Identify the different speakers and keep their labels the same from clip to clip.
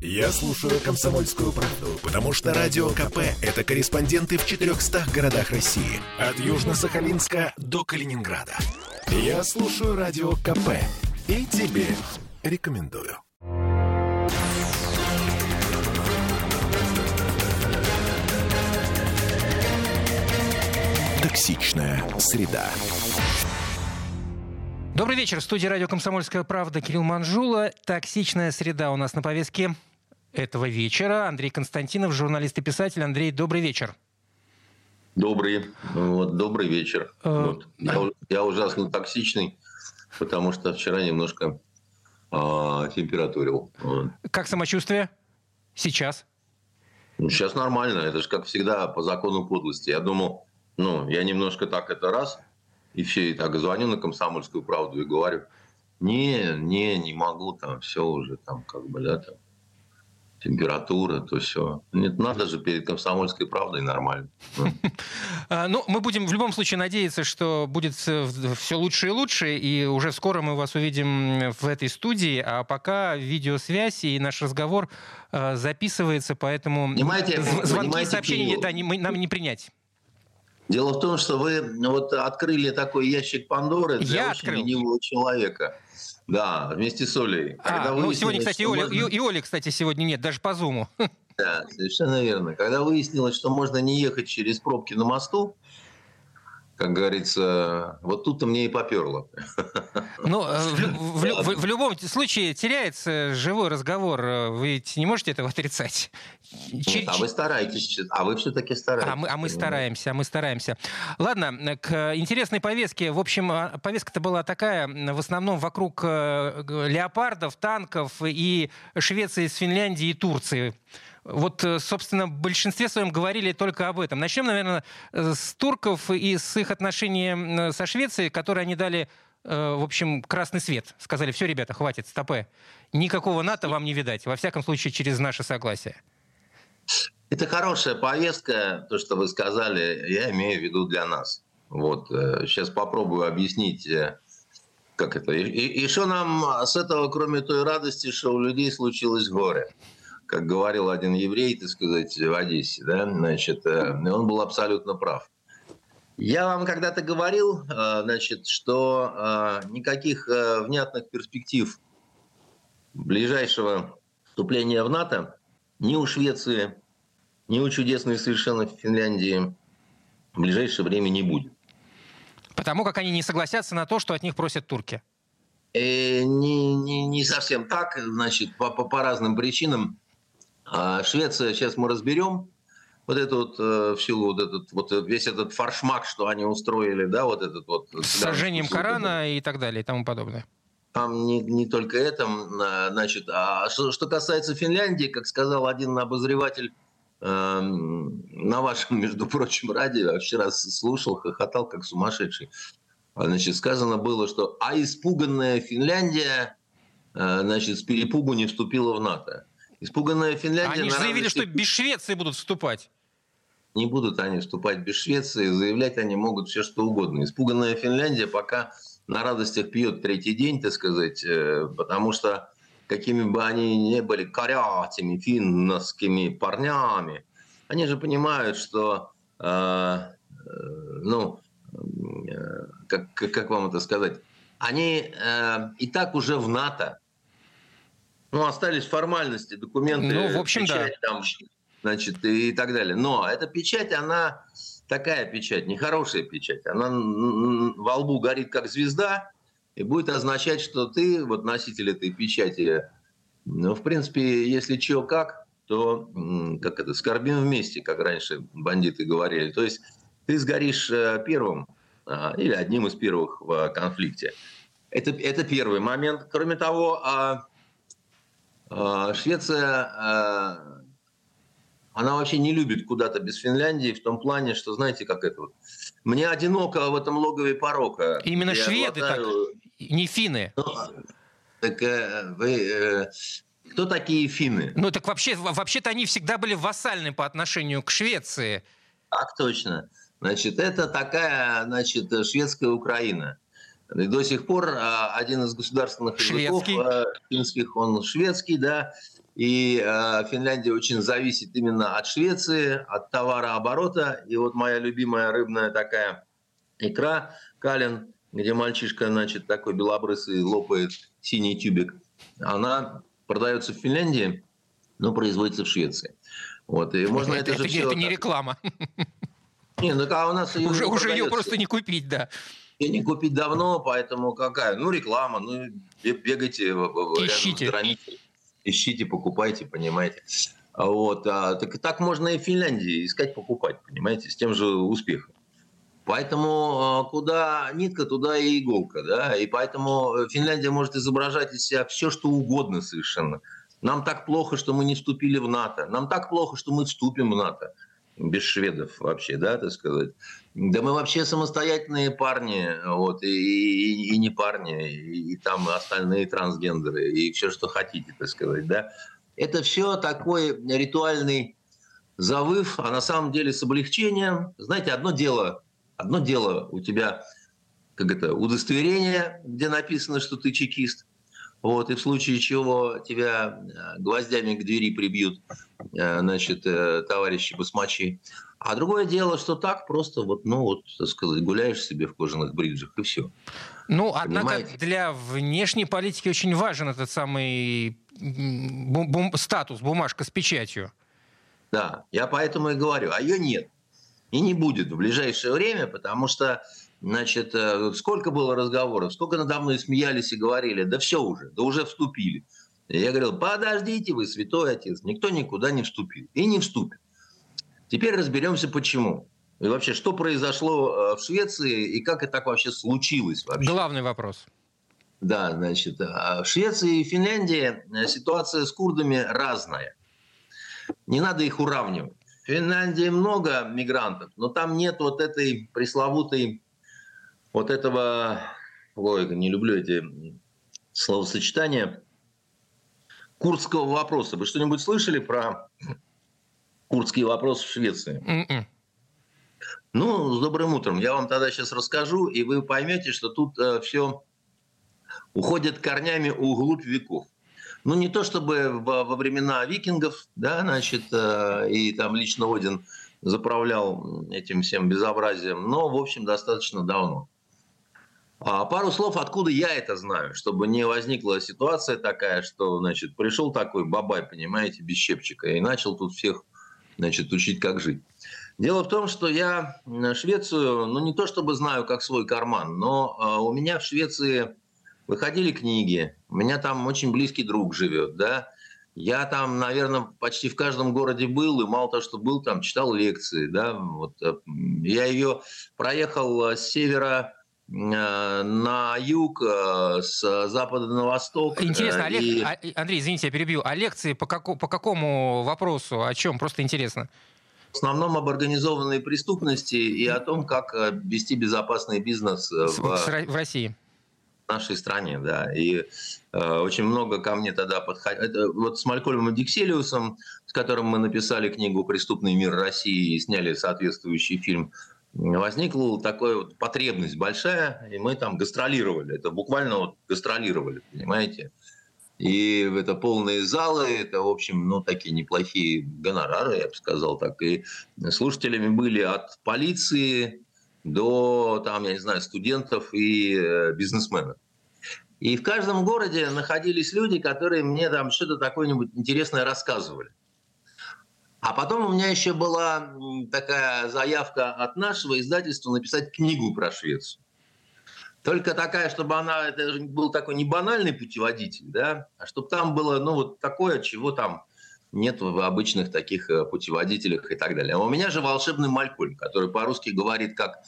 Speaker 1: Я слушаю «Комсомольскую правду», потому что «Радио КП» — это корреспонденты в 400 городах России. От Южно-Сахалинска до Калининграда. Я слушаю «Радио КП» и тебе рекомендую. Токсичная среда.
Speaker 2: Добрый вечер. В студии радио «Комсомольская правда» Кирилл Манжула. Токсичная среда у нас на повестке этого вечера. Андрей Константинов, журналист и писатель. Андрей, добрый вечер.
Speaker 3: Добрый, вот, добрый вечер. Э, вот. я, я ужасно токсичный, потому что вчера немножко а, температурил.
Speaker 2: Как самочувствие сейчас?
Speaker 3: Ну, сейчас нормально. Это же, как всегда, по закону подлости. Я думал, ну, я немножко так это раз, и все, и так звоню на комсомольскую правду и говорю, не, не, не могу, там все уже, там, как бы, да, там, температура, то все. Нет, надо же перед комсомольской правдой нормально.
Speaker 2: А, ну, мы будем в любом случае надеяться, что будет все лучше и лучше, и уже скоро мы вас увидим в этой студии, а пока видеосвязь и наш разговор а, записывается, поэтому
Speaker 3: понимаете,
Speaker 2: звонки и сообщения да, нам не принять.
Speaker 3: Дело в том, что вы вот открыли такой ящик Пандоры для
Speaker 2: Я
Speaker 3: очень ленивого человека. Да, вместе с Олей.
Speaker 2: А, ну, сегодня, кстати, и Оли, можно... и, и Оли, кстати, сегодня нет, даже по Зуму.
Speaker 3: Да, совершенно верно. Когда выяснилось, что можно не ехать через пробки на мосту, как говорится, вот тут-то мне и поперло.
Speaker 2: Ну, э, в, в, в, в любом случае теряется живой разговор. Вы ведь не можете этого отрицать.
Speaker 3: Нет, а вы стараетесь, а вы все-таки стараетесь.
Speaker 2: А мы, а мы стараемся, а мы стараемся. Ладно, к интересной повестке. В общем, а, повестка-то была такая, в основном вокруг э, леопардов, танков и Швеции, с Финляндией и Турции. Вот, э, собственно, в большинстве своем говорили только об этом. Начнем, наверное, э, с турков и с их отношением э, со Швецией, которые они дали в общем, красный свет. Сказали, все, ребята, хватит, стопе. Никакого НАТО вам не видать. Во всяком случае, через наше согласие.
Speaker 3: Это хорошая повестка, то, что вы сказали, я имею в виду для нас. Вот, сейчас попробую объяснить, как это. И, и, что нам с этого, кроме той радости, что у людей случилось горе? Как говорил один еврей, так сказать, в Одессе, да, значит, э, он был абсолютно прав. Я вам когда-то говорил, э, значит, что э, никаких внятных перспектив ближайшего вступления в НАТО ни у Швеции, ни у чудесной совершенно Финляндии в ближайшее время не будет.
Speaker 2: Потому как они не согласятся на то, что от них просят турки.
Speaker 3: Э, не, не, не совсем так, значит, по, по, по разным причинам. А Швеция, сейчас мы разберем вот это вот э, в силу вот этот вот весь этот фаршмак, что они устроили, да, вот этот вот
Speaker 2: с сожжением Корана и так далее и тому подобное.
Speaker 3: Там не, не только это, значит, а что, что касается Финляндии, как сказал один обозреватель э, на вашем, между прочим, радио, вчера слушал, хохотал как сумасшедший. Значит, сказано было, что а испуганная Финляндия, э, значит, с перепугу не вступила в НАТО. Испуганная Финляндия...
Speaker 2: Они же заявили, что без Швеции будут вступать.
Speaker 3: Не будут они вступать без Швеции, заявлять они могут все что угодно. Испуганная Финляндия пока на радостях пьет третий день, так сказать, э, потому что какими бы они ни были корятыми финскими парнями, они же понимают, что, э, э, ну, э, как, как вам это сказать, они э, и так уже в НАТО, ну, остались формальности, документы,
Speaker 2: ну, в общем, печать,
Speaker 3: да. там, значит, и так далее. Но эта печать, она такая печать, нехорошая печать. Она во лбу горит как звезда и будет означать, что ты, вот носитель этой печати, ну, в принципе, если чего как, то, как это, скорбим вместе, как раньше бандиты говорили. То есть ты сгоришь э, первым а, или одним из первых в конфликте. Это, это первый момент. Кроме того, а, Швеция, а, она вообще не любит куда-то без Финляндии в том плане, что, знаете, как это вот. Мне одиноко в этом логове порока.
Speaker 2: Именно Я шведы глотаю... так, не финны. Ну,
Speaker 3: так э, вы... Э, кто такие финны?
Speaker 2: Ну так вообще, вообще-то они всегда были вассальны по отношению к Швеции.
Speaker 3: Так точно. Значит, это такая, значит, шведская Украина. И до сих пор а, один из государственных
Speaker 2: шведский.
Speaker 3: языков финских, он шведский, да. И э, Финляндия очень зависит именно от Швеции, от товарооборота. И вот моя любимая рыбная такая икра Калин, где мальчишка, значит, такой белобрысый лопает синий тюбик, она продается в Финляндии, но производится в Швеции. Вот, и можно
Speaker 2: это, это, же это, это не реклама.
Speaker 3: Не, ну а у нас
Speaker 2: ее уже, уже ее просто не купить, да.
Speaker 3: И не купить давно, поэтому какая? Ну, реклама, ну, бегайте
Speaker 2: Ищите.
Speaker 3: рядом с границей ищите, покупайте, понимаете. Вот, а, так, так можно и в Финляндии искать, покупать, понимаете, с тем же успехом. Поэтому а, куда нитка, туда и иголка, да, и поэтому Финляндия может изображать из себя все, что угодно совершенно. Нам так плохо, что мы не вступили в НАТО. Нам так плохо, что мы вступим в НАТО. Без шведов вообще, да, так сказать. Да мы вообще самостоятельные парни, вот, и, и, и не парни, и, и там остальные трансгендеры, и все, что хотите, так сказать, да. Это все такой ритуальный завыв, а на самом деле с облегчением. Знаете, одно дело, одно дело у тебя, как это, удостоверение, где написано, что ты чекист, вот, и в случае чего тебя э, гвоздями к двери прибьют, э, значит, э, товарищи басмачи. А другое дело, что так просто вот, ну вот, так сказать, гуляешь себе в кожаных бриджах и все.
Speaker 2: Ну, однако для внешней политики очень важен этот самый бум бум статус, бумажка с печатью.
Speaker 3: Да, я поэтому и говорю, а ее нет. И не будет в ближайшее время, потому что, значит, э, сколько было разговоров, сколько надо мной смеялись и говорили, да все уже, да уже вступили. Я говорил, подождите вы, святой отец, никто никуда не вступил. И не вступит. Теперь разберемся, почему. И вообще, что произошло э, в Швеции и как это так вообще случилось вообще?
Speaker 2: Главный вопрос.
Speaker 3: Да, значит, а в Швеции и Финляндии э, ситуация с курдами разная. Не надо их уравнивать. В Финляндии много мигрантов, но там нет вот этой пресловутой, вот этого, ой, не люблю эти словосочетания, курдского вопроса. Вы что-нибудь слышали про курдский вопрос в Швеции. Mm-mm. М-м. Ну, с добрым утром. Я вам тогда сейчас расскажу, и вы поймете, что тут э, все уходит корнями углубь веков. Ну, не то чтобы во, во времена викингов, да, значит, э, и там лично Один заправлял этим всем безобразием, но, в общем, достаточно давно. А пару слов, откуда я это знаю, чтобы не возникла ситуация такая, что, значит, пришел такой бабай, понимаете, без щепчика, и начал тут всех значит, учить, как жить. Дело в том, что я Швецию, ну не то чтобы знаю как свой карман, но а, у меня в Швеции выходили книги, у меня там очень близкий друг живет, да, я там, наверное, почти в каждом городе был, и мало того, что был там, читал лекции, да, вот э, я ее проехал с севера э, на юг, э, с запада на восток.
Speaker 2: Интересно, Олег, и... А, Андрей, извините, я перебью. А лекции по, како, по какому вопросу, о чем? Просто интересно.
Speaker 3: В основном об организованной преступности и о том, как вести безопасный бизнес в,
Speaker 2: в России
Speaker 3: нашей стране, да. И э, очень много ко мне тогда подходило. Вот с Малькольмом Дикселиусом, с которым мы написали книгу «Преступный мир России» и сняли соответствующий фильм, возникла такая вот потребность большая, и мы там гастролировали. Это буквально вот гастролировали, понимаете? И это полные залы, это, в общем, ну, такие неплохие гонорары, я бы сказал так. И слушателями были от полиции до, там, я не знаю, студентов и э, бизнесменов. И в каждом городе находились люди, которые мне там что-то такое-нибудь интересное рассказывали. А потом у меня еще была такая заявка от нашего издательства написать книгу про Швецию. Только такая, чтобы она, это был такой не банальный путеводитель, да, а чтобы там было, ну, вот такое, чего там нет в обычных таких э, путеводителях и так далее. А у меня же волшебный Малькольм, который по-русски говорит как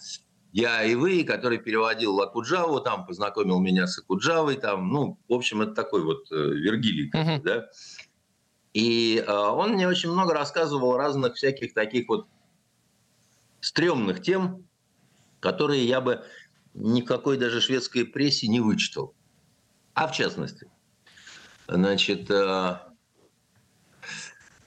Speaker 3: я и вы, который переводил Лакуджаву, там познакомил меня с Акуджавой, там, ну, в общем, это такой вот э, Вергилий, uh-huh. да. И э, он мне очень много рассказывал разных всяких таких вот стрёмных тем, которые я бы никакой даже шведской прессе не вычитал. А в частности, значит, э,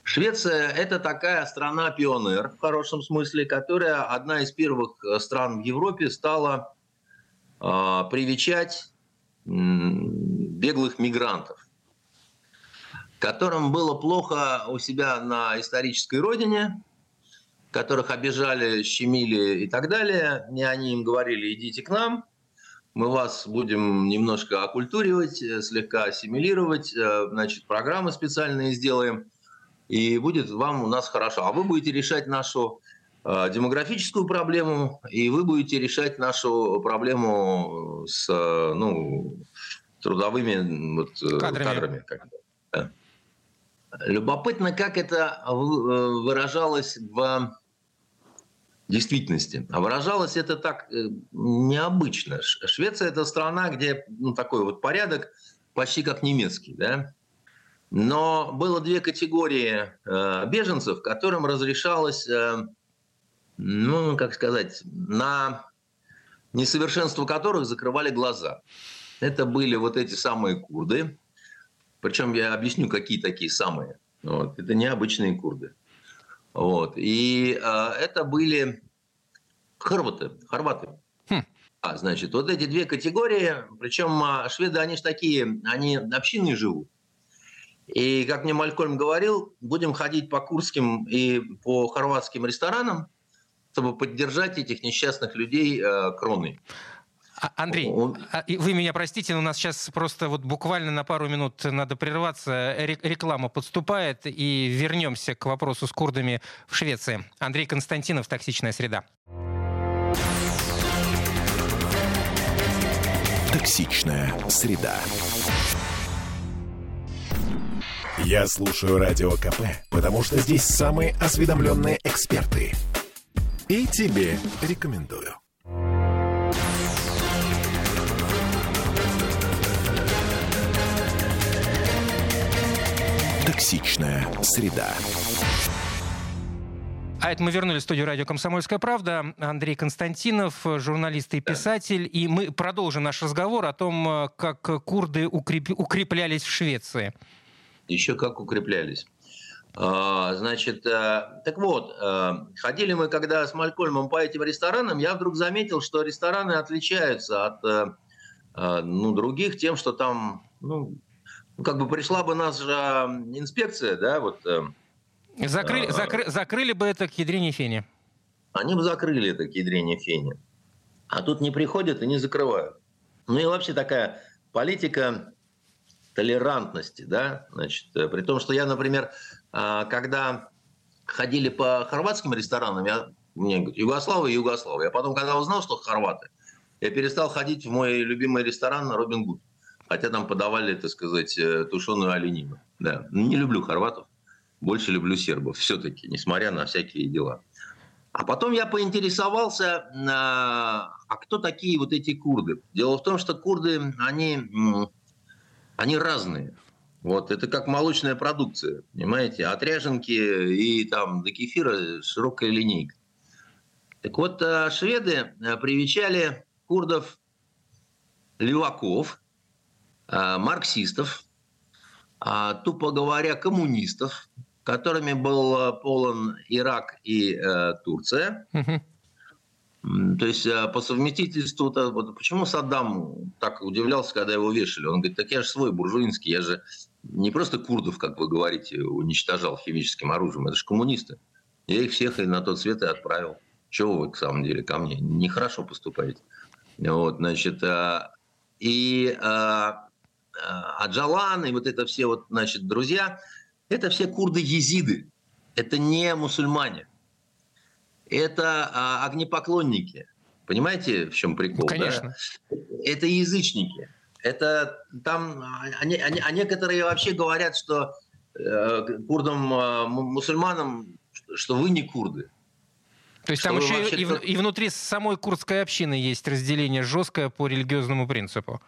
Speaker 3: Швеция – это такая страна-пионер, в хорошем смысле, которая одна из первых э, стран в Европе стала привечать беглых мигрантов. Которым было плохо у себя на исторической родине, которых обижали, щемили и так далее. И они им говорили, идите к нам, мы вас будем немножко оккультуривать, э, слегка ассимилировать, э, значит, программы специальные сделаем, и будет вам у нас хорошо. А вы будете решать нашу э, демографическую проблему, и вы будете решать нашу проблему с ну, трудовыми вот, кадрами. кадрами да. Любопытно, как это выражалось в действительности. А выражалось это так э, необычно. Швеция – это страна, где ну, такой вот порядок почти как немецкий. Да? Но было две категории э, беженцев, которым разрешалось, э, ну, как сказать, на несовершенство которых закрывали глаза. Это были вот эти самые курды. Причем я объясню, какие такие самые. Вот. Это необычные курды. Вот. И э, это были хорваты. хорваты. Хм. А, значит, вот эти две категории, причем а, шведы, они же такие, они общинные живут. И, как мне Малькольм говорил, будем ходить по курским и по хорватским ресторанам, чтобы поддержать этих несчастных людей э, кроной.
Speaker 2: А, Андрей, а, вы меня простите, но у нас сейчас просто вот буквально на пару минут надо прерваться. Реклама подступает, и вернемся к вопросу с курдами в Швеции. Андрей Константинов, «Токсичная среда».
Speaker 1: Токсичная среда. Я слушаю Радио КП, потому что здесь самые осведомленные эксперты. И тебе рекомендую. Токсичная среда.
Speaker 2: А это мы вернулись в студию радио «Комсомольская правда». Андрей Константинов, журналист и писатель. И мы продолжим наш разговор о том, как курды укреп... укреплялись в Швеции.
Speaker 3: Еще как укреплялись. А, значит, э, так вот, э, ходили мы когда с Малькольмом по этим ресторанам, я вдруг заметил, что рестораны отличаются от э, ну, других тем, что там ну, как бы пришла бы наша инспекция, да, вот... Э,
Speaker 2: закрыли, а, закры, закрыли бы это к ядрине фене.
Speaker 3: Они бы закрыли это к ядрине фене. А тут не приходят и не закрывают. Ну и вообще такая политика толерантности, да, значит, э, при том, что я, например, а, когда ходили по хорватским ресторанам, я, мне говорят, Югославы, Югославы. Я потом, когда узнал, что хорваты, я перестал ходить в мой любимый ресторан Робин Гуд хотя там подавали, так сказать, э, тушеную оленину. Да. Не люблю хорватов, больше люблю сербов все-таки, несмотря на всякие дела. А потом я поинтересовался, а, а кто такие вот эти курды? Дело в том, что курды, они, они разные. Вот это как молочная продукция, понимаете? От ряженки и там до кефира широкая линейка. Так вот, э, шведы э, привечали курдов леваков, марксистов, а, тупо говоря, коммунистов, которыми был э, полон Ирак и э, Турция. То есть э, по совместительству, вот почему Саддам так удивлялся, когда его вешали? Он говорит, так я же свой буржуинский, я же не просто курдов, как вы говорите, уничтожал химическим оружием, это же коммунисты. Я их всех и на тот свет и отправил. Чего вы, к самом деле, ко мне? Нехорошо поступаете. Вот, значит, и Аджалан и вот это все вот, значит, друзья, это все курды-езиды. Это не мусульмане. Это а, огнепоклонники. Понимаете, в чем прикол? Ну,
Speaker 2: конечно.
Speaker 3: Да? Это язычники. Это там, они, они, а некоторые вообще говорят, что э, курдам, э, мусульманам, что вы не курды.
Speaker 2: То есть там еще и, и внутри самой курдской общины есть разделение жесткое по религиозному принципу.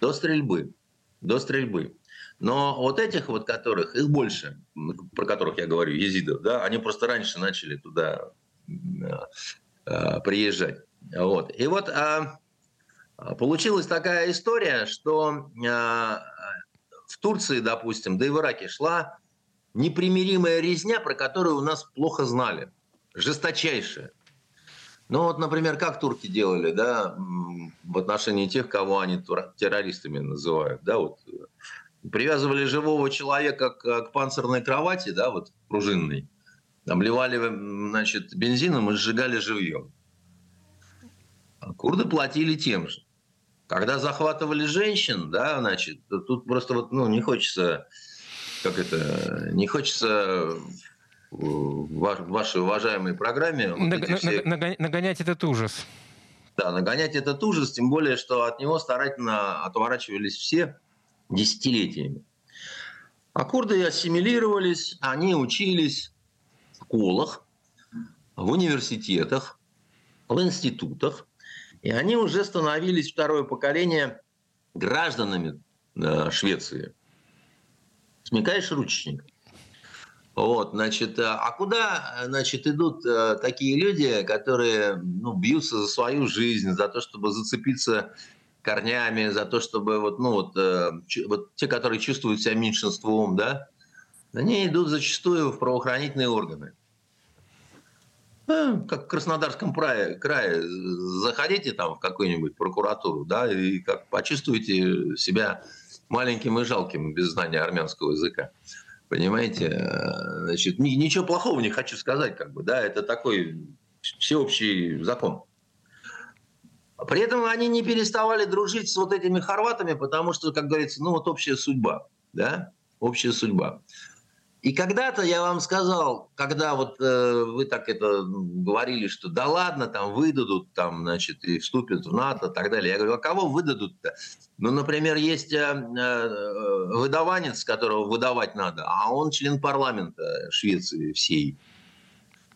Speaker 3: До стрельбы до стрельбы. Но вот этих вот, которых, их больше, про которых я говорю, езидов, да, они просто раньше начали туда а, а, приезжать. Вот. И вот а, получилась такая история, что а, в Турции, допустим, да и в Ираке шла непримиримая резня, про которую у нас плохо знали, жесточайшая. Ну вот, например, как турки делали, да, в отношении тех, кого они террористами называют, да, вот привязывали живого человека к, к панцирной кровати, да, вот пружинной, обливали, значит, бензином и сжигали живьем. А курды платили тем же. Когда захватывали женщин, да, значит, тут просто вот, ну, не хочется, как это, не хочется в вашей уважаемой программе...
Speaker 2: Наг, вот все... Нагонять этот ужас.
Speaker 3: Да, нагонять этот ужас, тем более, что от него старательно отворачивались все десятилетиями. А курды ассимилировались, они учились в школах, в университетах, в институтах, и они уже становились второе поколение гражданами э, Швеции. Смекаешь ручечник? Вот, значит, э, а куда, значит, идут э, такие люди, которые ну, бьются за свою жизнь, за то, чтобы зацепиться корнями, за то, чтобы вот, ну вот, э, вот те, которые чувствуют себя меньшинством, да, они идут зачастую в правоохранительные органы. Как в Краснодарском крае, крае заходите там в какую-нибудь прокуратуру, да, и как почувствуете себя маленьким и жалким без знания армянского языка. Понимаете? Значит, ничего плохого не хочу сказать, как бы, да, это такой всеобщий закон. При этом они не переставали дружить с вот этими хорватами, потому что, как говорится, ну вот общая судьба, да, общая судьба. И когда-то я вам сказал, когда вот э, вы так это говорили, что да ладно, там выдадут, там, значит, и вступят в НАТО и так далее. Я говорю, а кого выдадут-то? Ну, например, есть э, э, выдаванец, которого выдавать надо, а он член парламента Швеции всей.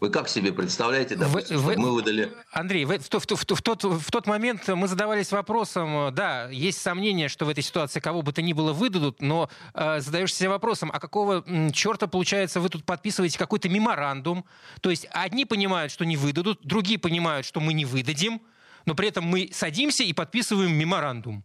Speaker 3: Вы как себе представляете, допустим, вы, вы, мы выдали...
Speaker 2: Андрей, вы, в, в, в, в, тот, в тот момент мы задавались вопросом, да, есть сомнение, что в этой ситуации кого бы то ни было выдадут, но э, задаешься себе вопросом, а какого черта, получается, вы тут подписываете какой-то меморандум? То есть одни понимают, что не выдадут, другие понимают, что мы не выдадим, но при этом мы садимся и подписываем меморандум.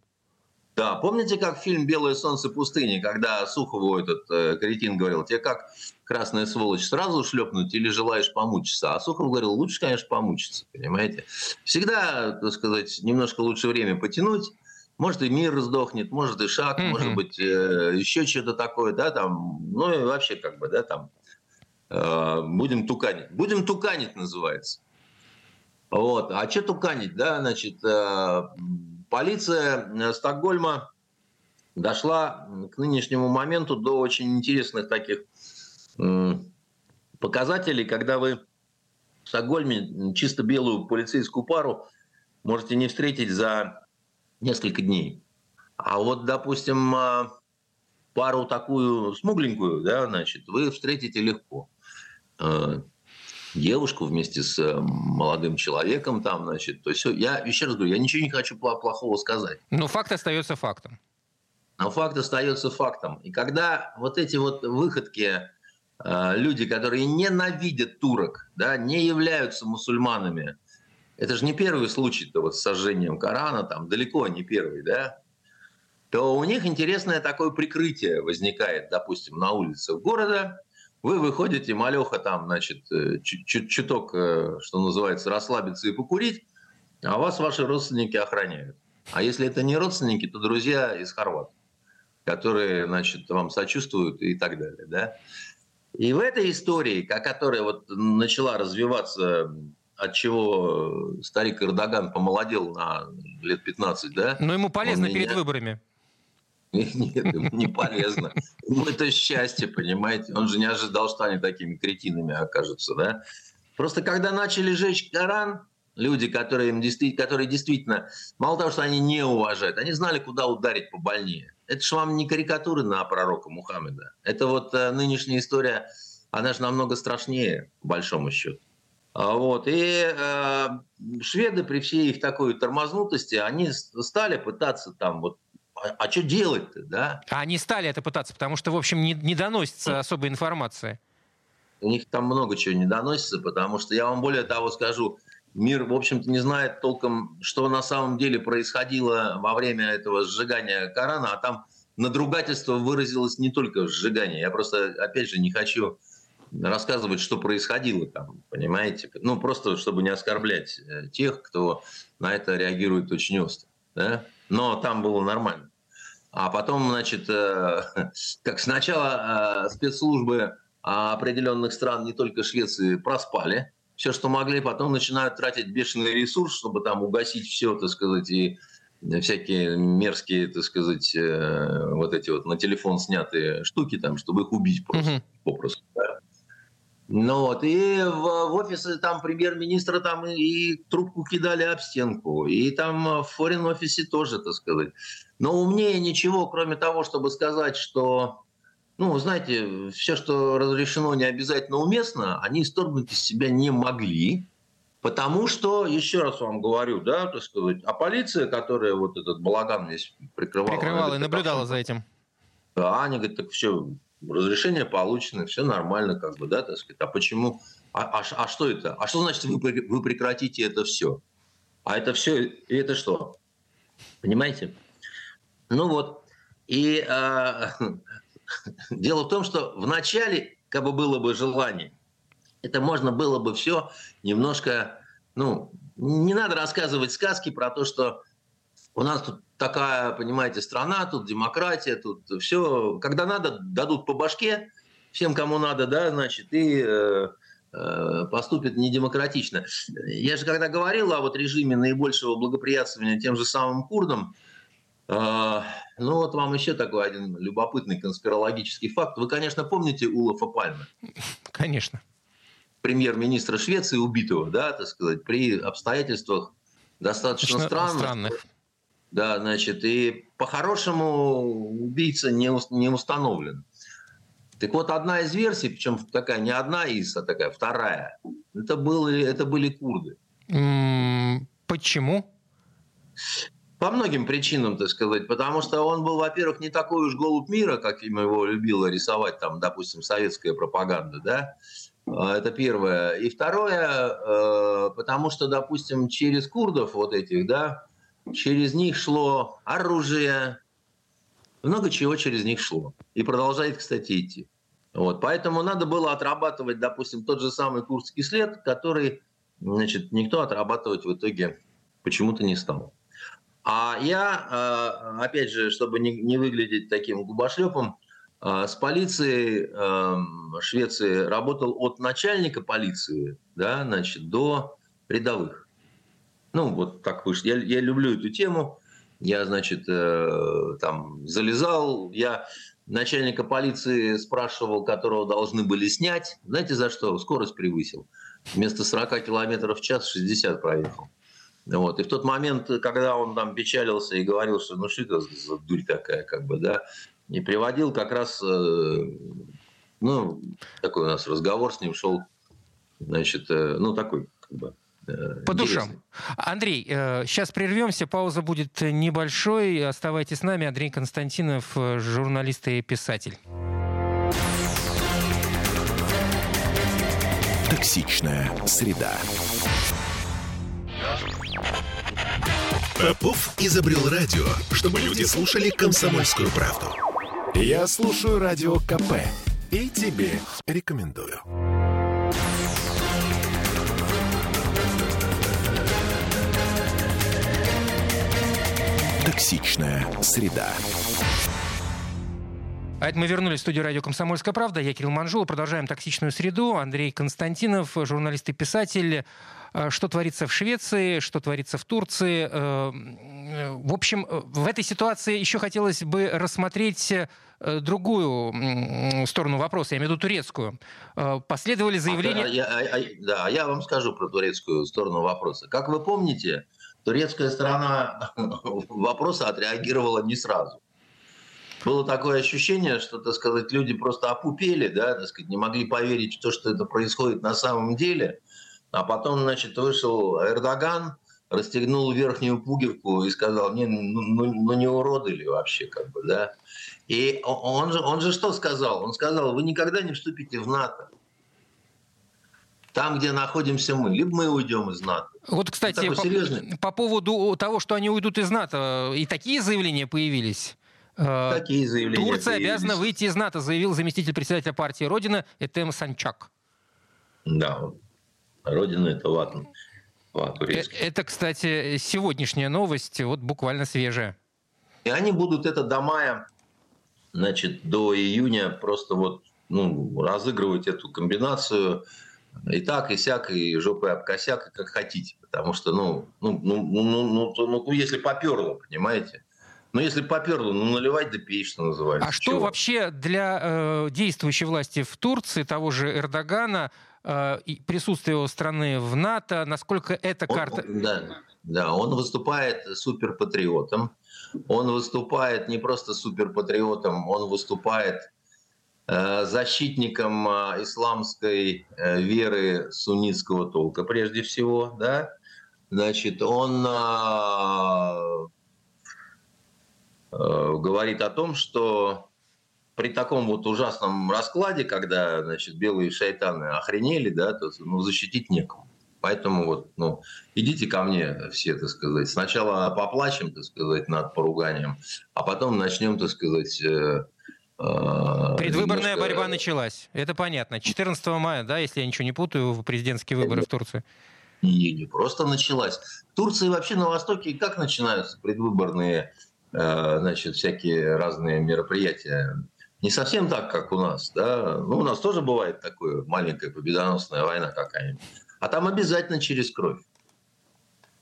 Speaker 3: Да, помните, как фильм «Белое солнце пустыни», когда Сухову этот э, кретин говорил, тебе как, красная сволочь, сразу шлепнуть или желаешь помучиться? А Сухов говорил, лучше, конечно, помучиться, понимаете? Всегда, так сказать, немножко лучше время потянуть, может, и мир сдохнет, может, и шаг, mm-hmm. может быть, э, еще что-то такое, да, там, ну, и вообще, как бы, да, там, э, будем туканить. Будем туканить, называется. Вот. А что туканить, да, значит, э, полиция э, Стокгольма дошла к нынешнему моменту до очень интересных таких показателей, когда вы в Стокгольме чисто белую полицейскую пару можете не встретить за несколько дней. А вот, допустим, а, пару такую смугленькую, да, значит, вы встретите легко. Девушку вместе с э, молодым человеком там, значит. То есть я еще раз говорю, я ничего не хочу плохого сказать.
Speaker 2: Но факт остается фактом.
Speaker 3: Но факт остается фактом. И когда вот эти вот выходки, э, люди, которые ненавидят турок, да, не являются мусульманами, это же не первый случай-то вот с сожжением Корана, там далеко не первый, да, то у них интересное такое прикрытие возникает, допустим, на улицах города, вы выходите, малеха там, значит, э, чуток, э, что называется, расслабиться и покурить, а вас ваши родственники охраняют. А если это не родственники, то друзья из Хорват, которые, значит, вам сочувствуют и так далее, да. И в этой истории, которая вот начала развиваться, от чего старик Эрдоган помолодел на лет 15, да?
Speaker 2: Но ему полезно перед меня... выборами.
Speaker 3: Нет, ему не полезно. Ему это счастье, понимаете? Он же не ожидал, что они такими кретинами окажутся, да? Просто когда начали жечь Коран, люди, которые, им действительно, которые действительно, мало того, что они не уважают, они знали, куда ударить побольнее. Это же вам не карикатуры на пророка Мухаммеда. Это вот э, нынешняя история, она же намного страшнее, по большому счету. А вот. И э, шведы при всей их такой тормознутости, они стали пытаться там вот а, а что делать-то, да?
Speaker 2: А они стали это пытаться, потому что, в общем, не, не доносится особой информации.
Speaker 3: У них там много чего не доносится, потому что я вам более того скажу, мир, в общем-то, не знает толком, что на самом деле происходило во время этого сжигания Корана, а там надругательство выразилось не только в сжигании. Я просто, опять же, не хочу рассказывать, что происходило там, понимаете? Ну, просто чтобы не оскорблять э, тех, кто на это реагирует очень остро. Да? но там было нормально. А потом, значит, э, как сначала э, спецслужбы определенных стран, не только Швеции, проспали все, что могли, потом начинают тратить бешеный ресурс, чтобы там угасить все, так сказать, и всякие мерзкие, так сказать, э, вот эти вот на телефон снятые штуки, там, чтобы их убить просто, mm-hmm. попросту. Да. Ну вот, и в, в офисы там премьер-министра там и, и трубку кидали об стенку, и там в форин-офисе тоже, так сказать. Но умнее ничего, кроме того, чтобы сказать, что, ну, знаете, все, что разрешено, не обязательно уместно, они исторгнуть из себя не могли, потому что, еще раз вам говорю, да, так сказать, а полиция, которая вот этот балаган весь прикрывала...
Speaker 2: Прикрывала и наблюдала за этим.
Speaker 3: Да, они говорят, так все, разрешение получено, все нормально, как бы, да, так сказать. А почему? А, а, а что это? А что значит вы, вы прекратите это все? А это все, и это что? Понимаете? Ну вот. И э, дело в том, что вначале, как бы было бы желание, это можно было бы все немножко, ну, не надо рассказывать сказки про то, что у нас тут такая, понимаете, страна, тут демократия, тут все. Когда надо, дадут по башке всем, кому надо, да, значит, и э, э, поступят недемократично. Я же когда говорил о вот режиме наибольшего благоприятствования тем же самым курдам, э, ну вот вам еще такой один любопытный конспирологический факт. Вы, конечно, помните Улафа Пальме?
Speaker 2: Конечно.
Speaker 3: Премьер-министра Швеции убитого, да, так сказать, при обстоятельствах достаточно странных. странных да, значит, и по-хорошему убийца не, не установлен. Так вот, одна из версий, причем такая не одна из, а такая вторая, это были, это были курды.
Speaker 2: Почему?
Speaker 3: По многим причинам, так сказать. Потому что он был, во-первых, не такой уж голубь мира, как его любила рисовать, там, допустим, советская пропаганда, да. А, это первое. И второе, э, потому что, допустим, через курдов вот этих, да, через них шло оружие, много чего через них шло. И продолжает, кстати, идти. Вот. Поэтому надо было отрабатывать, допустим, тот же самый курский след, который значит, никто отрабатывать в итоге почему-то не стал. А я, э, опять же, чтобы не выглядеть таким губошлепом, э, с полицией эм, Швеции работал от начальника полиции да, значит, до рядовых. Ну, вот так вышло. Я, я люблю эту тему. Я, значит, э, там залезал. Я начальника полиции спрашивал, которого должны были снять. Знаете, за что? Скорость превысил. Вместо 40 километров в час 60 проехал. Вот. И в тот момент, когда он там печалился и говорил, что ну что это за дурь такая, как бы, да, и приводил как раз, э, ну, такой у нас разговор с ним шел, значит, э, ну, такой, как бы,
Speaker 2: По душам. Андрей, сейчас э, прервемся, пауза будет небольшой. Оставайтесь с нами. Андрей Константинов, э, журналист и писатель.
Speaker 1: Токсичная среда. Попов изобрел радио, чтобы люди слушали комсомольскую правду. Я слушаю радио КП и тебе рекомендую. Токсичная среда.
Speaker 2: А это мы вернулись в студию радио «Комсомольская правда». Я Кирилл Манжул. Продолжаем «Токсичную среду». Андрей Константинов, журналист и писатель. Э, что творится в Швеции, что творится в Турции. Э, в общем, в этой ситуации еще хотелось бы рассмотреть э, другую сторону вопроса, я имею в виду турецкую. Последовали заявления... А,
Speaker 3: я, а, да, я вам скажу про турецкую сторону вопроса. Как вы помните, турецкая сторона вопроса отреагировала не сразу. Было такое ощущение, что, так сказать, люди просто опупели, да, так сказать, не могли поверить в то, что это происходит на самом деле. А потом, значит, вышел Эрдоган, расстегнул верхнюю пуговку и сказал, не, ну, ну, ну не уроды ли вообще, как бы, да. И он же, он же что сказал? Он сказал, вы никогда не вступите в НАТО там, где находимся мы. Либо мы уйдем из НАТО.
Speaker 2: Вот, кстати, по, по поводу того, что они уйдут из НАТО, и такие заявления появились.
Speaker 3: Э, такие заявления
Speaker 2: Турция появились. обязана выйти из НАТО, заявил заместитель председателя партии Родина Этем Санчак.
Speaker 3: Да, Родина это ватн.
Speaker 2: Э, это, кстати, сегодняшняя новость, вот буквально свежая.
Speaker 3: И они будут это до мая, значит, до июня просто вот ну, разыгрывать эту комбинацию и так, и сяк, и жопой об косяк, как хотите. Потому что, ну, ну, ну, ну, ну, ну, ну если поперло, понимаете? Ну, если поперло, ну, наливать да пей, что называется.
Speaker 2: А что Чего? вообще для э, действующей власти в Турции, того же Эрдогана, э, присутствие его страны в НАТО, насколько эта карта...
Speaker 3: Он, да, да, он выступает суперпатриотом. Он выступает не просто суперпатриотом, он выступает защитником э, исламской э, веры суннитского толка, прежде всего, да, значит, он говорит о том, что при таком вот ужасном раскладе, когда, значит, белые шайтаны охренели, да, то ну, защитить некому. Поэтому вот, ну, идите ко мне все, так сказать. Сначала поплачем, так сказать, над поруганием, а потом начнем, так сказать,
Speaker 2: Предвыборная немножко... борьба началась. Это понятно. 14 мая, да, если я ничего не путаю, президентские выборы в Турции.
Speaker 3: Не, не просто началась. В Турции вообще на Востоке как начинаются предвыборные, э, значит, всякие разные мероприятия? Не совсем так, как у нас, да. Ну, у нас тоже бывает такое маленькая победоносная война какая-нибудь. А там обязательно через кровь.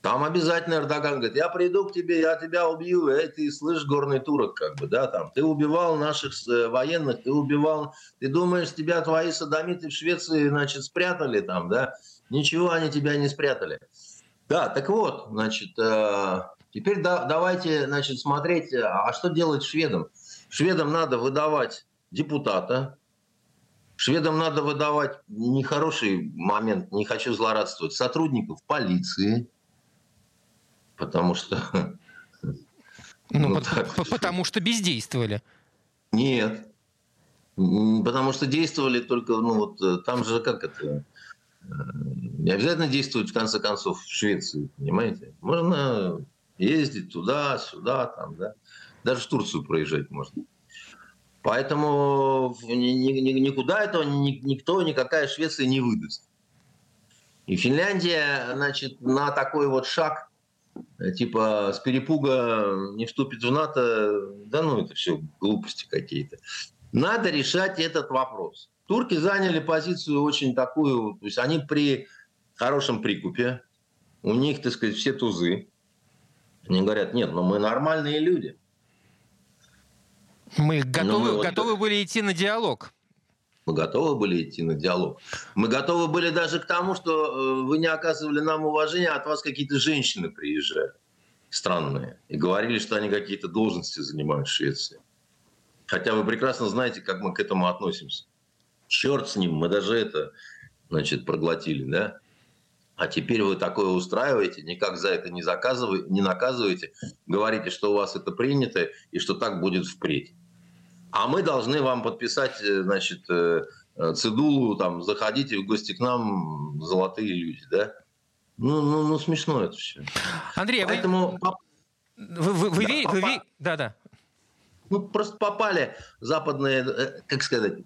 Speaker 3: Там обязательно Эрдоган говорит, я приду к тебе, я тебя убью, эй, ты слышь, горный турок, как бы, да, там, ты убивал наших э, военных, ты убивал, ты думаешь, тебя твои садомиты в Швеции, значит, спрятали там, да, ничего они тебя не спрятали. Да, так вот, значит, э, теперь да, давайте, значит, смотреть, а что делать шведам? Шведам надо выдавать депутата, шведам надо выдавать, нехороший момент, не хочу злорадствовать, сотрудников полиции, потому что...
Speaker 2: Ну, ну так, потому что бездействовали.
Speaker 3: Нет. Потому что действовали только, ну вот э, там же как это... Э, не обязательно действовать, в конце концов, в Швеции, понимаете? Можно ездить туда, сюда, там, да. Даже в Турцию проезжать можно. Поэтому никуда этого никто, никакая Швеция не выдаст. И Финляндия, значит, на такой вот шаг типа с перепуга не вступит в НАТО, да ну это все глупости какие-то. Надо решать этот вопрос. Турки заняли позицию очень такую, то есть они при хорошем прикупе, у них, так сказать, все тузы. Они говорят, нет, но мы нормальные люди.
Speaker 2: Мы готовы, мы готовы вот... были идти на диалог.
Speaker 3: Мы готовы были идти на диалог. Мы готовы были даже к тому, что э, вы не оказывали нам уважения, а от вас какие-то женщины приезжали странные и говорили, что они какие-то должности занимают в Швеции. Хотя вы прекрасно знаете, как мы к этому относимся. Черт с ним, мы даже это, значит, проглотили, да? А теперь вы такое устраиваете, никак за это не, заказываете, не наказываете, говорите, что у вас это принято и что так будет впредь а мы должны вам подписать, э, значит, э, э, цедулу, там, заходите в гости к нам, золотые люди, да? Ну, ну, ну смешно это все.
Speaker 2: Андрей, Поэтому... вы, вы, вы, да, ви, попа... вы, да, да.
Speaker 3: Ну, просто попали западные, как сказать,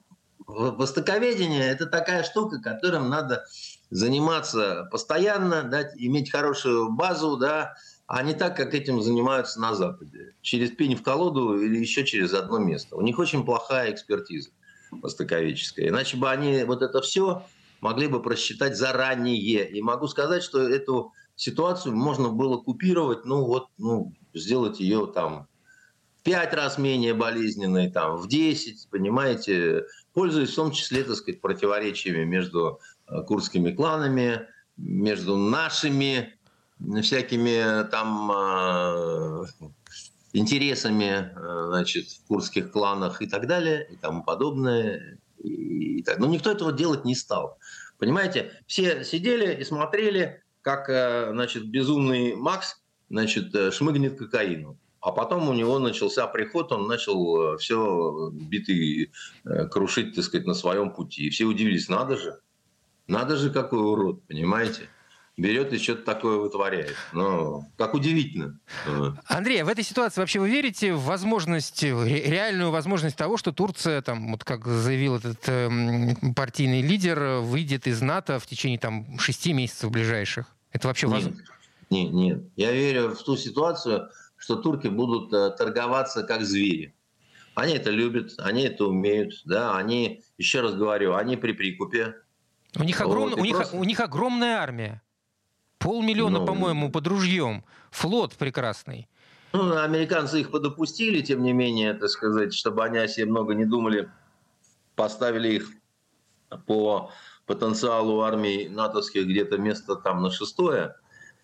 Speaker 3: востоковедение – это такая штука, которым надо заниматься постоянно, да, иметь хорошую базу, да, а не так, как этим занимаются на Западе. Через пень в колоду или еще через одно место. У них очень плохая экспертиза востоковедческая. Иначе бы они вот это все могли бы просчитать заранее. И могу сказать, что эту ситуацию можно было купировать, ну вот, ну, сделать ее там в пять раз менее болезненной, там, в 10, понимаете, пользуясь в том числе, так сказать, противоречиями между э, курдскими кланами, между нашими всякими там а, интересами а, значит, в курдских кланах и так далее, и тому подобное. И, так. Но никто этого делать не стал. Понимаете, все сидели и смотрели, как а, значит, безумный Макс значит, шмыгнет кокаину. А потом у него начался приход, он начал все битый крушить, так сказать, на своем пути. И все удивились, надо же, надо же какой урод, понимаете? Берет и что-то такое вытворяет. Ну, как удивительно.
Speaker 2: Андрей, а в этой ситуации вообще вы верите в возможность, реальную возможность того, что Турция, там, вот как заявил этот э, партийный лидер, выйдет из НАТО в течение там, шести месяцев ближайших? Это вообще
Speaker 3: возможно? Нет, нет. Я верю в ту ситуацию, что турки будут э, торговаться как звери. Они это любят, они это умеют, да, они, еще раз говорю, они при прикупе.
Speaker 2: У них, огром...
Speaker 3: Вот,
Speaker 2: у, них,
Speaker 3: просто...
Speaker 2: у них огромная армия. Полмиллиона,
Speaker 3: Ну,
Speaker 2: по-моему, под ружьем. Флот прекрасный.
Speaker 3: Ну, американцы их подопустили, тем не менее, так сказать, чтобы они о себе много не думали, поставили их по потенциалу армии натовских где-то место там на шестое,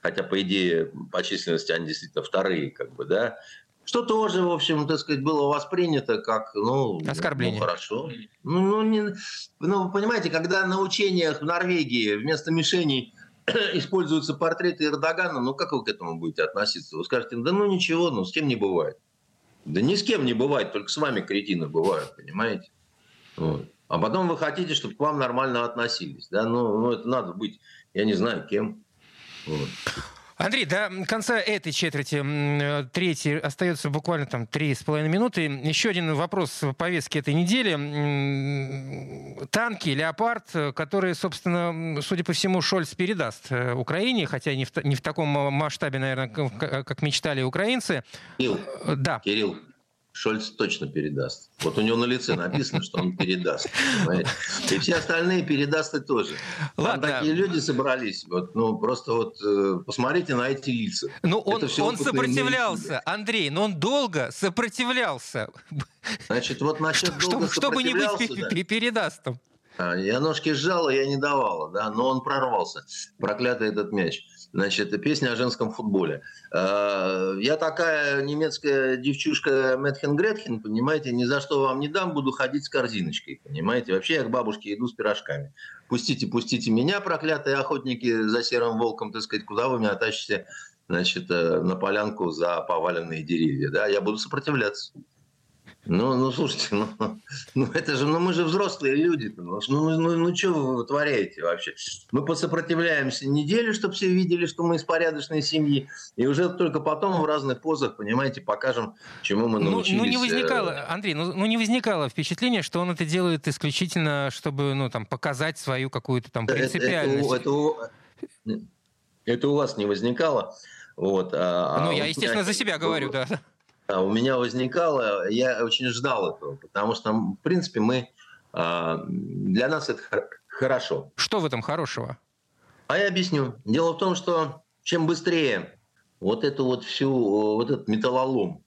Speaker 3: хотя, по идее, по численности они действительно вторые, как бы, да, что тоже, в общем, так сказать, было воспринято как, ну,
Speaker 2: Оскорбление.
Speaker 3: ну, хорошо. Ну, ну, не, ну, понимаете, когда на учениях в Норвегии вместо мишеней используются портреты Эрдогана, ну как вы к этому будете относиться? Вы скажете, да ну ничего, ну с кем не бывает. Да ни с кем не бывает, только с вами кретины бывают, понимаете? Вот. А потом вы хотите, чтобы к вам нормально относились. Да? Ну, ну это надо быть, я не знаю, кем. Вот.
Speaker 2: Андрей, до конца этой четверти, э, третьей, остается буквально там три с половиной минуты. Еще один вопрос в повестке этой недели. Танки, Леопард, которые, собственно, судя по всему, Шольц передаст э, Украине, хотя не в, не в таком масштабе, наверное, как мечтали украинцы.
Speaker 3: Кирилл,
Speaker 2: Э, Да,
Speaker 3: Кирилл, Шольц точно передаст. Вот у него на лице написано, что он передаст. понимаете? И все остальные передаст и тоже. Там
Speaker 2: Ладно.
Speaker 3: такие люди собрались. Вот, ну, просто вот э, посмотрите на эти лица.
Speaker 2: ну он, он сопротивлялся, Андрей, но он долго сопротивлялся,
Speaker 3: Значит, вот насчет долго
Speaker 2: чтобы, чтобы не быть
Speaker 3: да.
Speaker 2: пе- пе- передастом.
Speaker 3: А, Я ножки сжала, я не давала, да, но он прорвался. Проклятый этот мяч. Значит, песня о женском футболе. А, Я такая немецкая девчушка Мэтхен Гретхен, понимаете, ни за что вам не дам, буду ходить с корзиночкой, понимаете. Вообще я к бабушке иду с пирожками. Пустите, пустите меня, проклятые охотники за серым волком, так сказать, куда вы меня тащите, значит, э, на полянку за поваленные деревья, да, я буду сопротивляться. Ну, ну, слушайте, ну, ну это же, ну мы же взрослые люди, ну, ну, ну, ну что вы вытворяете вообще? Мы посопротивляемся неделю, чтобы все видели, что мы из порядочной семьи, и уже только потом в разных позах, понимаете, покажем, чему мы
Speaker 2: Ну,
Speaker 3: научились.
Speaker 2: ну, не
Speaker 3: э,
Speaker 2: возникало, Андрей, ну, ну не возникало впечатление, что он это делает исключительно, чтобы, ну, там, показать свою какую-то там
Speaker 3: это- это
Speaker 2: принципиальность.
Speaker 3: у- Это, у- это у вас не возникало. Вот, а-
Speaker 2: ну,
Speaker 3: а
Speaker 2: я, естественно, за себя говорю, да.
Speaker 3: А, у меня возникало, я очень ждал этого, потому что, в принципе, мы а, для нас это хор- хорошо.
Speaker 2: Что в этом хорошего?
Speaker 3: А я объясню. Дело в том, что чем быстрее вот эту вот всю, вот этот металлолом,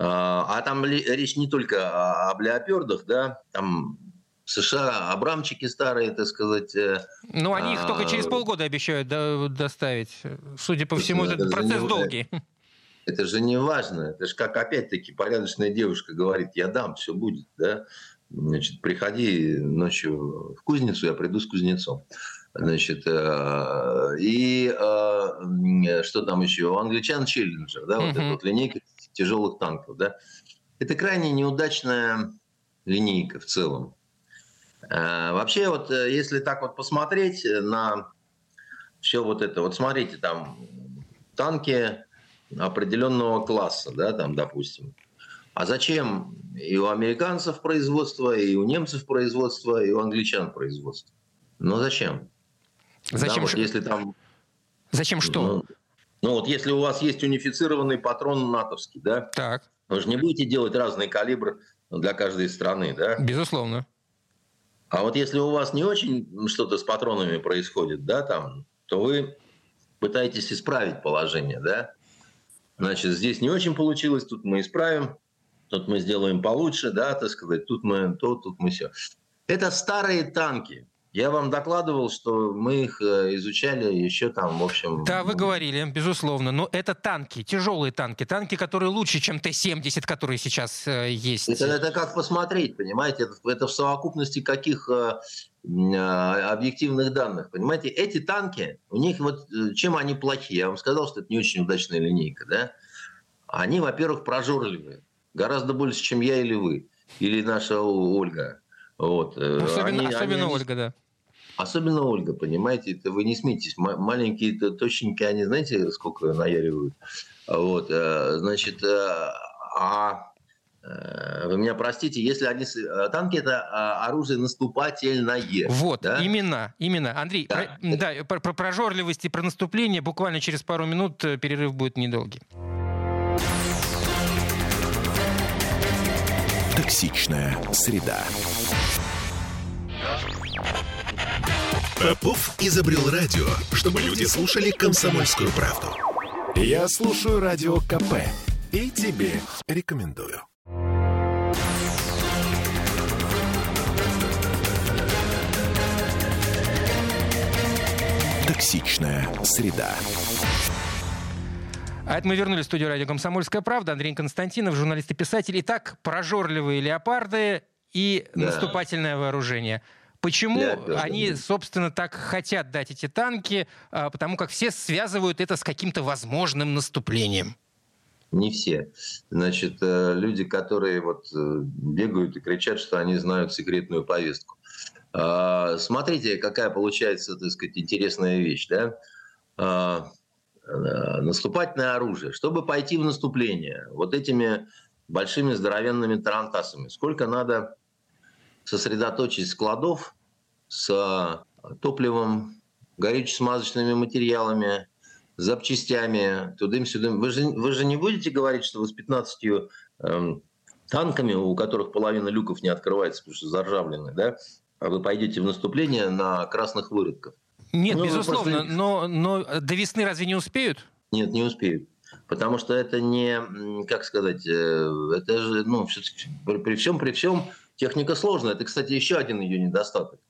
Speaker 3: а а там речь не только об леопердах, да, там США, абрамчики старые, так сказать, э,
Speaker 2: Ну, они их только
Speaker 3: А,
Speaker 2: через полгода обещают до- доставить. Судя по всему,
Speaker 3: ну,
Speaker 2: этот процесс
Speaker 3: не-
Speaker 2: долгий.
Speaker 3: Это же не важно. Это же как опять-таки порядочная девушка говорит, я дам, все будет, да. Значит, приходи ночью в кузницу, я приду с кузнецом. Значит, э, и э, что там еще? У англичан Челленджер, да, вот эта вот линейка тяжелых танков, да. Это крайне неудачная линейка в целом. Э, Вообще, вот если так вот посмотреть на все вот это, вот смотрите, там танки определенного класса, да, там, допустим. А зачем и у американцев производство, и у немцев производство, и у англичан производство? Ну зачем?
Speaker 2: Зачем,
Speaker 3: Да, вот если там,
Speaker 2: зачем что?
Speaker 3: Ну, ну вот если у вас есть унифицированный патрон натовский, да,
Speaker 2: Так,
Speaker 3: вы же не будете делать разный калибр для каждой страны, да?
Speaker 2: безусловно.
Speaker 3: А вот если у вас не очень что-то с патронами происходит, да, там, то вы пытаетесь исправить положение, да? Значит, здесь не очень получилось, тут мы исправим, тут мы сделаем получше, да, так сказать, тут мы то, тут мы все. Это старые танки. Я вам докладывал, что мы их э, изучали еще там, в общем...
Speaker 2: Да, вы говорили, безусловно. Но это танки, тяжелые танки. Танки, которые лучше, чем Т-70, которые сейчас э, есть.
Speaker 3: Это, это как посмотреть, понимаете, это, это в совокупности каких э, объективных данных, понимаете, эти танки, у них вот чем они плохие, я вам сказал, что это не очень удачная линейка, да, они, во-первых, прожорливые, гораздо больше, чем я или вы, или наша Ольга, вот. э,
Speaker 2: Особенно,
Speaker 3: они-
Speaker 2: особенно
Speaker 3: они-
Speaker 2: Ольга, да.
Speaker 3: Особенно Ольга, понимаете, это вы не смейтесь. М- маленькие-то точненькие, они знаете, сколько наяривают? Вот, э, значит, э, а вы меня простите, если они... Танки – это а, оружие наступательное.
Speaker 2: Вот,
Speaker 3: да?
Speaker 2: именно, именно. Андрей,
Speaker 3: Да.
Speaker 2: про, да, про, про прожорливость и про наступление буквально через пару минут перерыв будет недолгий.
Speaker 1: Токсичная среда. Попов изобрел радио, чтобы люди слушали комсомольскую правду. Я слушаю радио КП и тебе рекомендую. Токсичная среда.
Speaker 2: А это мы вернулись в студию радио «Комсомольская правда». Андрей Константинов, журналист и писатель. Итак, прожорливые леопарды и да. наступательное вооружение. Почему да, они, собственно, так хотят дать эти танки? А, потому как все связывают это с каким-то возможным наступлением.
Speaker 3: Не все. Значит, э, люди, которые вот э, бегают и кричат, что они знают секретную повестку. А, смотрите, какая получается, так сказать, интересная вещь. Да? А, Э, наступательное оружие, чтобы пойти в наступление вот этими большими здоровенными тарантасами, сколько надо сосредоточить складов с топливом, горюче-смазочными материалами, запчастями, тудым-сюдым. Вы же, вы же не будете говорить, что вы с 15 эм, танками, у которых половина люков не открывается, потому что заржавлены, да, а вы пойдете в наступление на красных выродков.
Speaker 2: Нет, ну, безусловно, просто... но, но до весны разве не успеют?
Speaker 3: Нет, не успеют. Потому что это не, как сказать, э, это же, ну, при всем, при всем, техника сложная. Это, кстати, еще один ее недостаток.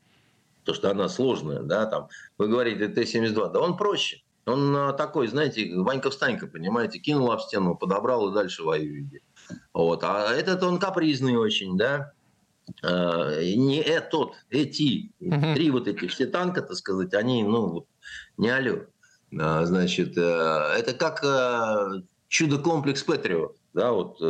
Speaker 3: То, что она сложная, да, там, вы говорите, Т-72, да он проще. Он а, такой, знаете, Ванька-встанька, понимаете, кинул об стену, подобрал и дальше воюет. Вот. А этот он капризный очень, да, Э, не этот, эти, угу. три вот эти все танка, так сказать, они, ну, не алё. А, значит, э, это как э, чудо-комплекс Патриот, да, вот,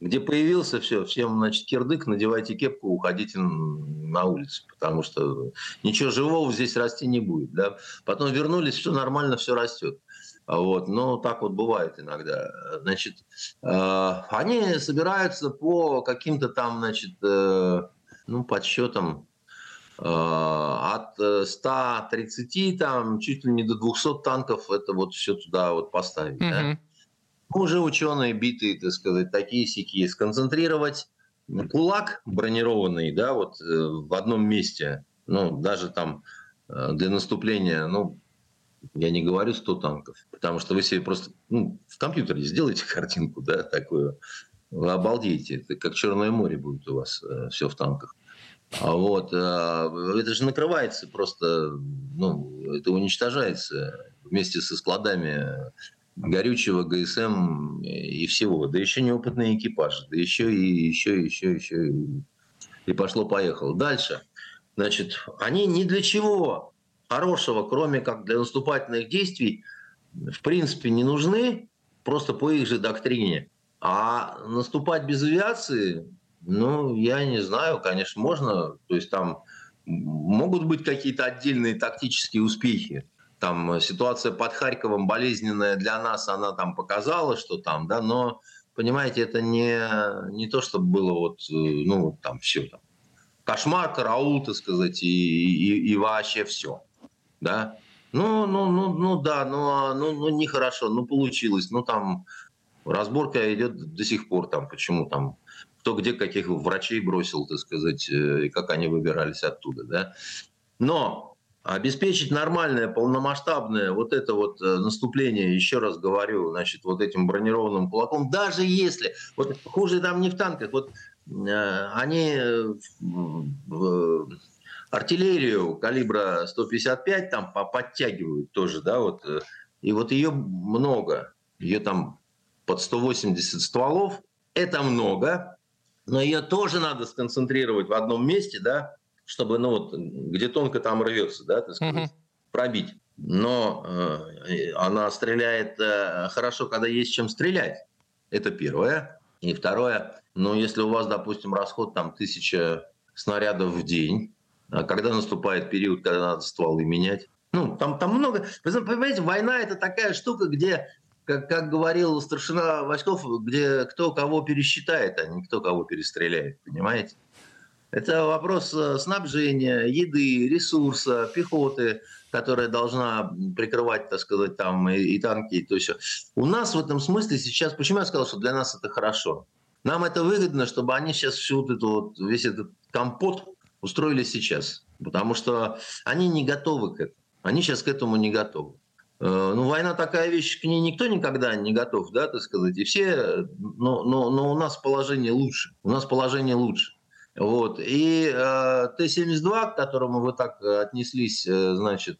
Speaker 3: где появился все, всем, значит, кирдык, надевайте кепку, уходите на улицу, потому что ничего живого здесь расти не будет, да. Потом вернулись, все нормально, все растет. Вот, но так вот бывает иногда. Значит, э, они собираются по каким-то там, значит, э, ну, подсчетам э, от 130 там чуть ли не до 200 танков это вот все туда вот поставить. Mm-hmm. Да? Ну, уже ученые битые, так сказать, такие сики сконцентрировать кулак бронированный, да, вот в одном месте, ну, даже там для наступления, ну, я не говорю 100 танков, потому что вы себе просто ну, в компьютере сделаете картинку, да, такую, вы обалдеете, это как Черное море будет у вас э, все в танках. А вот, э, это же накрывается просто, ну, это уничтожается вместе со складами горючего, ГСМ и всего. Да еще неопытный экипаж, да еще и еще, еще, еще. И, и пошло-поехало. Дальше. Значит, они ни для чего хорошего, кроме как для наступательных действий, в принципе, не нужны, просто по их же доктрине. А наступать без авиации, ну, я не знаю, конечно, можно. То есть там могут быть какие-то отдельные тактические успехи. Там ситуация под Харьковом болезненная для нас, она там показала, что там, да, но, понимаете, это не, не то, чтобы было вот, э, ну, там все там. Кошмар, караул, так сказать, и, и, и вообще все да. Ну, ну, ну, ну да, ну, а, ну, ну нехорошо, ну получилось, ну там разборка идет до сих пор, там почему там кто где каких врачей бросил, так сказать, э, и как они выбирались оттуда, да. Но обеспечить нормальное, полномасштабное вот это вот э, наступление, еще раз говорю, значит, вот этим бронированным кулаком, даже если, вот хуже там не в танках, вот э, они артиллерию калибра 155 там подтягивают тоже, да, вот. Э, и вот ее много. Ее там под 180 стволов. Это много, но ее тоже надо сконцентрировать в одном месте, да, чтобы, ну вот, где тонко там рвется, да, так сказать, угу. пробить. Но э, она стреляет э, хорошо, когда есть чем стрелять. Это первое. И второе, ну, если у вас, допустим, расход там тысяча снарядов в день, а когда наступает период, когда надо стволы менять. Ну, там, там много... Вы понимаете, война – это такая штука, где, как, как говорил старшина Васьков, где кто кого пересчитает, а не кто кого перестреляет, понимаете? Это вопрос э, снабжения, еды, ресурса, пехоты, которая должна прикрывать, так сказать, там и, и танки, и то все. У нас в этом смысле сейчас, почему я сказал, что для нас это хорошо? Нам это выгодно, чтобы они сейчас всю вот эту вот, весь этот компот устроили сейчас. Потому что они не готовы к этому. Они сейчас к этому не готовы. Э, ну, война такая вещь, к ней никто никогда не готов, да, так сказать. И все, но, но, но у нас положение лучше. У нас положение лучше. Вот. И э, Т-72, к которому вы так отнеслись, э, значит,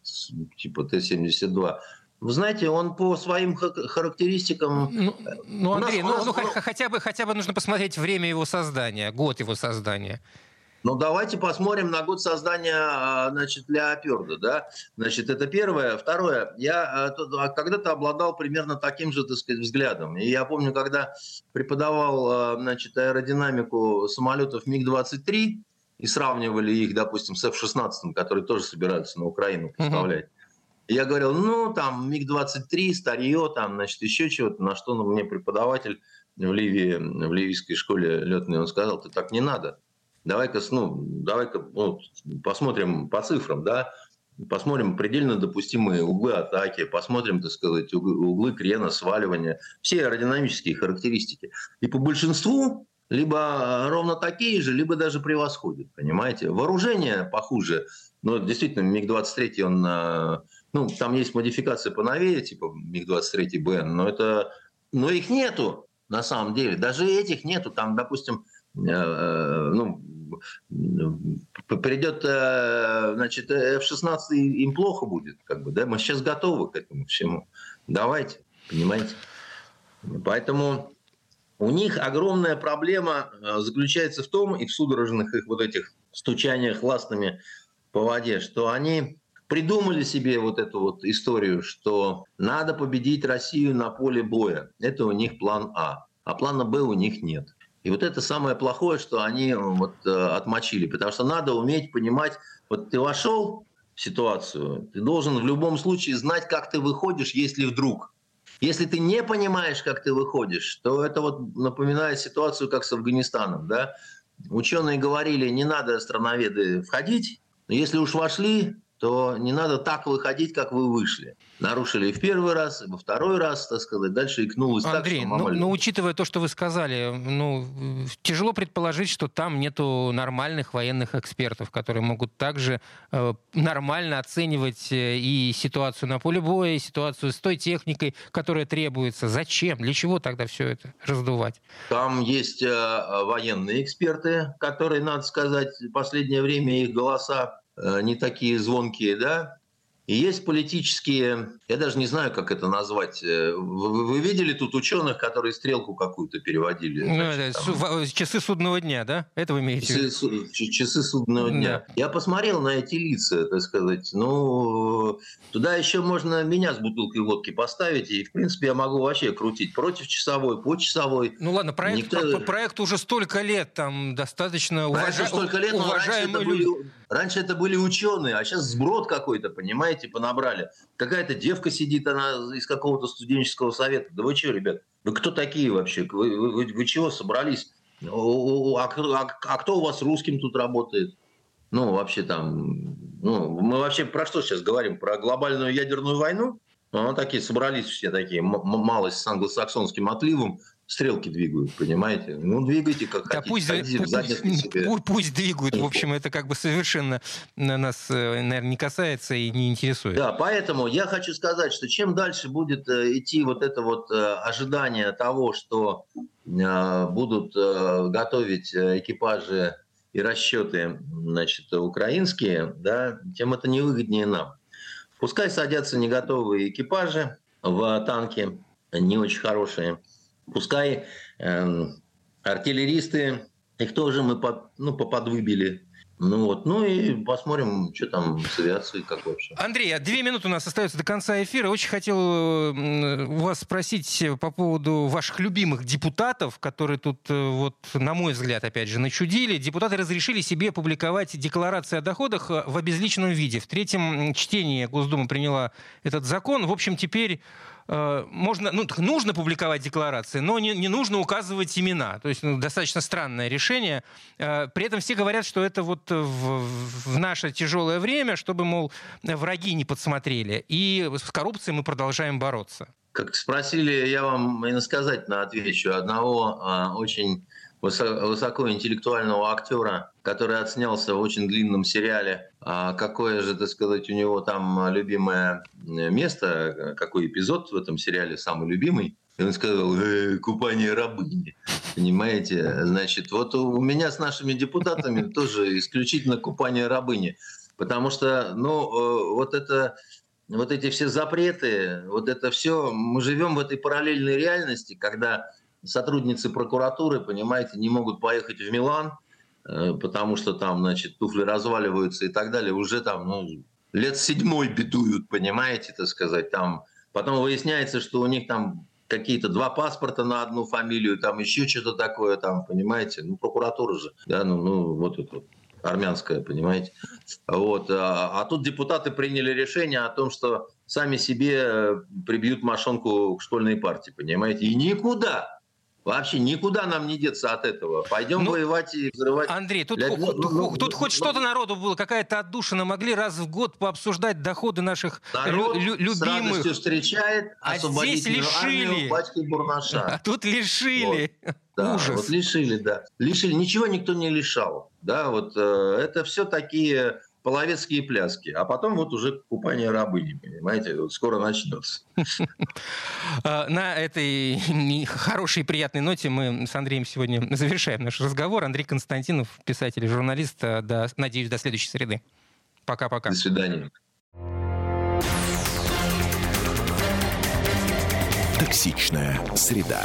Speaker 3: типа Т-72, вы знаете, он по своим характеристикам...
Speaker 2: Ну, ну Андрей, нас, ну, нас... ну хотя, бы, хотя бы нужно посмотреть время его создания, год его создания.
Speaker 3: Ну, давайте посмотрим на год создания, а, значит, Леоперда, да. Значит, это первое. Второе, я а, а, когда-то обладал примерно таким же, так сказать, взглядом. И я помню, когда преподавал, значит, аэродинамику самолетов МиГ-23, и сравнивали их, допустим, с F-16, которые тоже собираются на Украину поставлять. Mm-hmm. Я говорил, ну, там, МиГ-23, старье, там, значит, еще чего-то, на что ну, мне преподаватель в Ливии, в ливийской школе летной, он сказал, ты так не надо давай-ка ну, давай-ка ну, посмотрим по цифрам, да, посмотрим предельно допустимые углы атаки, посмотрим, так сказать, углы крена, сваливания, все аэродинамические характеристики. И по большинству либо ровно такие же, либо даже превосходят, понимаете? Вооружение похуже, но действительно МиГ-23, он, э, ну, там есть модификация поновее, типа МиГ-23БН, но это, но их нету на самом деле, даже этих нету, там, допустим, э, э, ну, придет, э, значит, F-16, им плохо будет, как бы, да, мы сейчас готовы к этому всему. Давайте, понимаете? Поэтому у них огромная проблема э, заключается в том, и в судорожных их вот этих стучаниях ластами по воде, что они придумали себе вот эту вот историю, что надо победить Россию на поле боя. Это у них план А. А плана Б у них нет. И вот это самое плохое, что они вот, э, отмочили. Потому что надо уметь понимать, вот ты вошел в ситуацию, ты должен в любом случае знать, как ты выходишь, если вдруг. Если ты не понимаешь, как ты выходишь, то это вот напоминает ситуацию, как с Афганистаном. Да? Ученые говорили, не надо страноведы входить, но если уж вошли, то не надо так выходить, как вы вышли. Нарушили в первый раз, и во второй раз, так сказать, дальше икнулось
Speaker 2: Андрей,
Speaker 3: так,
Speaker 2: что ну, ну, учитывая то, что вы сказали, ну, тяжело предположить, что там нету нормальных военных экспертов, которые могут также э, нормально оценивать э, и ситуацию на поле боя, и ситуацию с той техникой, которая требуется. Зачем? Для чего тогда все это раздувать?
Speaker 3: Там есть э, военные эксперты, которые, надо сказать, в последнее время их голоса не такие звонкие, да, и есть политические, я даже не знаю, как это назвать. Э, вы, вы видели тут ученых, которые стрелку какую-то переводили?
Speaker 2: Ну, значит, там... Часы судного дня, да? Это вы имеете в
Speaker 3: виду? Часы, судного дня. Да. Я посмотрел на эти лица, так сказать. Ну, туда еще можно меня с бутылкой водки поставить, и, в принципе, я могу вообще крутить против часовой, по часовой.
Speaker 2: Ну ладно, проект, Никто... проект уже столько лет, там достаточно уважа... столько лет, уважаемые
Speaker 3: люди. были, раньше это были ученые, а сейчас сброд какой-то, понимаете? типа набрали. Какая-то девка сидит, она из какого-то студенческого совета. Да вы что, ребят? Вы кто такие вообще? Вы, вы, вы, вы чего собрались? А, а, а кто у вас русским тут работает? Ну, вообще там... Ну, мы вообще про что сейчас говорим? Про глобальную ядерную войну? Ну, такие собрались все такие, малость с англосаксонским отливом, стрелки двигают, понимаете? Ну, двигайте как да хотите.
Speaker 2: Пусть, Ходите пусть, пусть, пусть двигают. В общем, это как бы совершенно нас, э, наверное, не касается и не интересует.
Speaker 3: Да, поэтому я хочу сказать, что чем дальше будет э, идти вот это вот э, ожидание того, что будут готовить экипажи и расчеты значит, украинские, да, тем это невыгоднее нам. Пускай садятся не готовые экипажи в танки, не очень хорошие – Пускай э, артиллеристы, их тоже мы под, ну, поподвыбили. Ну вот, ну и посмотрим, что там с авиацией, как вообще.
Speaker 2: Андрей, а две минуты у нас остается до конца эфира. Очень хотел у вас спросить по поводу ваших любимых депутатов, которые тут, э, вот, на мой взгляд, опять же, начудили. Депутаты разрешили себе публиковать декларации о доходах в обезличенном виде. В третьем чтении Госдума приняла этот закон. В общем, теперь э, можно, ну, нужно публиковать декларации, но не, не нужно указывать имена. То есть ну, достаточно странное решение. Э, при этом все говорят, что это вот в, в наше тяжелое время, чтобы, мол, враги не подсмотрели. И с коррупцией мы продолжаем бороться.
Speaker 3: Как спросили, я вам иносказательно отвечу. Одного а, очень высокоинтеллектуального актера, который отснялся в очень длинном сериале. А какое же, так сказать, у него там любимое место, какой эпизод в этом сериале самый любимый? И он сказал, э, купание рабыни. Понимаете? Значит, вот у меня с нашими депутатами тоже исключительно купание рабыни. Потому что, ну, э, вот это вот эти все запреты, вот это все, мы живем в этой параллельной реальности, когда сотрудницы прокуратуры, понимаете, не могут поехать в Милан, э, потому что там, значит, туфли разваливаются и так далее, уже там, ну, лет седьмой бедуют, понимаете, так сказать, там. Потом выясняется, что у них там какие-то два паспорта на одну фамилию, там еще что-то такое, там, понимаете, ну, прокуратура же, да, ну, ну вот это вот армянская, понимаете. Вот. А, а тут депутаты приняли решение о том, что сами себе э, прибьют мошонку к школьной партии, понимаете. И никуда Вообще никуда нам не деться от этого. Пойдем ну, воевать и взрывать.
Speaker 2: Андрей, тут, Для... тут, ну, тут ну, хоть ну, что-то народу было, какая-то отдушина. Могли раз в год пообсуждать доходы наших
Speaker 3: Народ лю- любимых. с радостью встречает
Speaker 2: а здесь лишили.
Speaker 3: батьки Бурнаша.
Speaker 2: А тут лишили.
Speaker 3: Вот. Да, Ужас. вот лишили, да. Лишили. Ничего никто не лишал. Да, вот э, это все такие половецкие пляски, а потом вот уже купание рабыни, понимаете, вот скоро начнется.
Speaker 2: А, на этой хорошей и приятной ноте мы с Андреем сегодня завершаем наш разговор. Андрей Константинов, писатель и журналист. До, надеюсь, до следующей среды. Пока-пока.
Speaker 3: До свидания.
Speaker 1: Токсичная среда.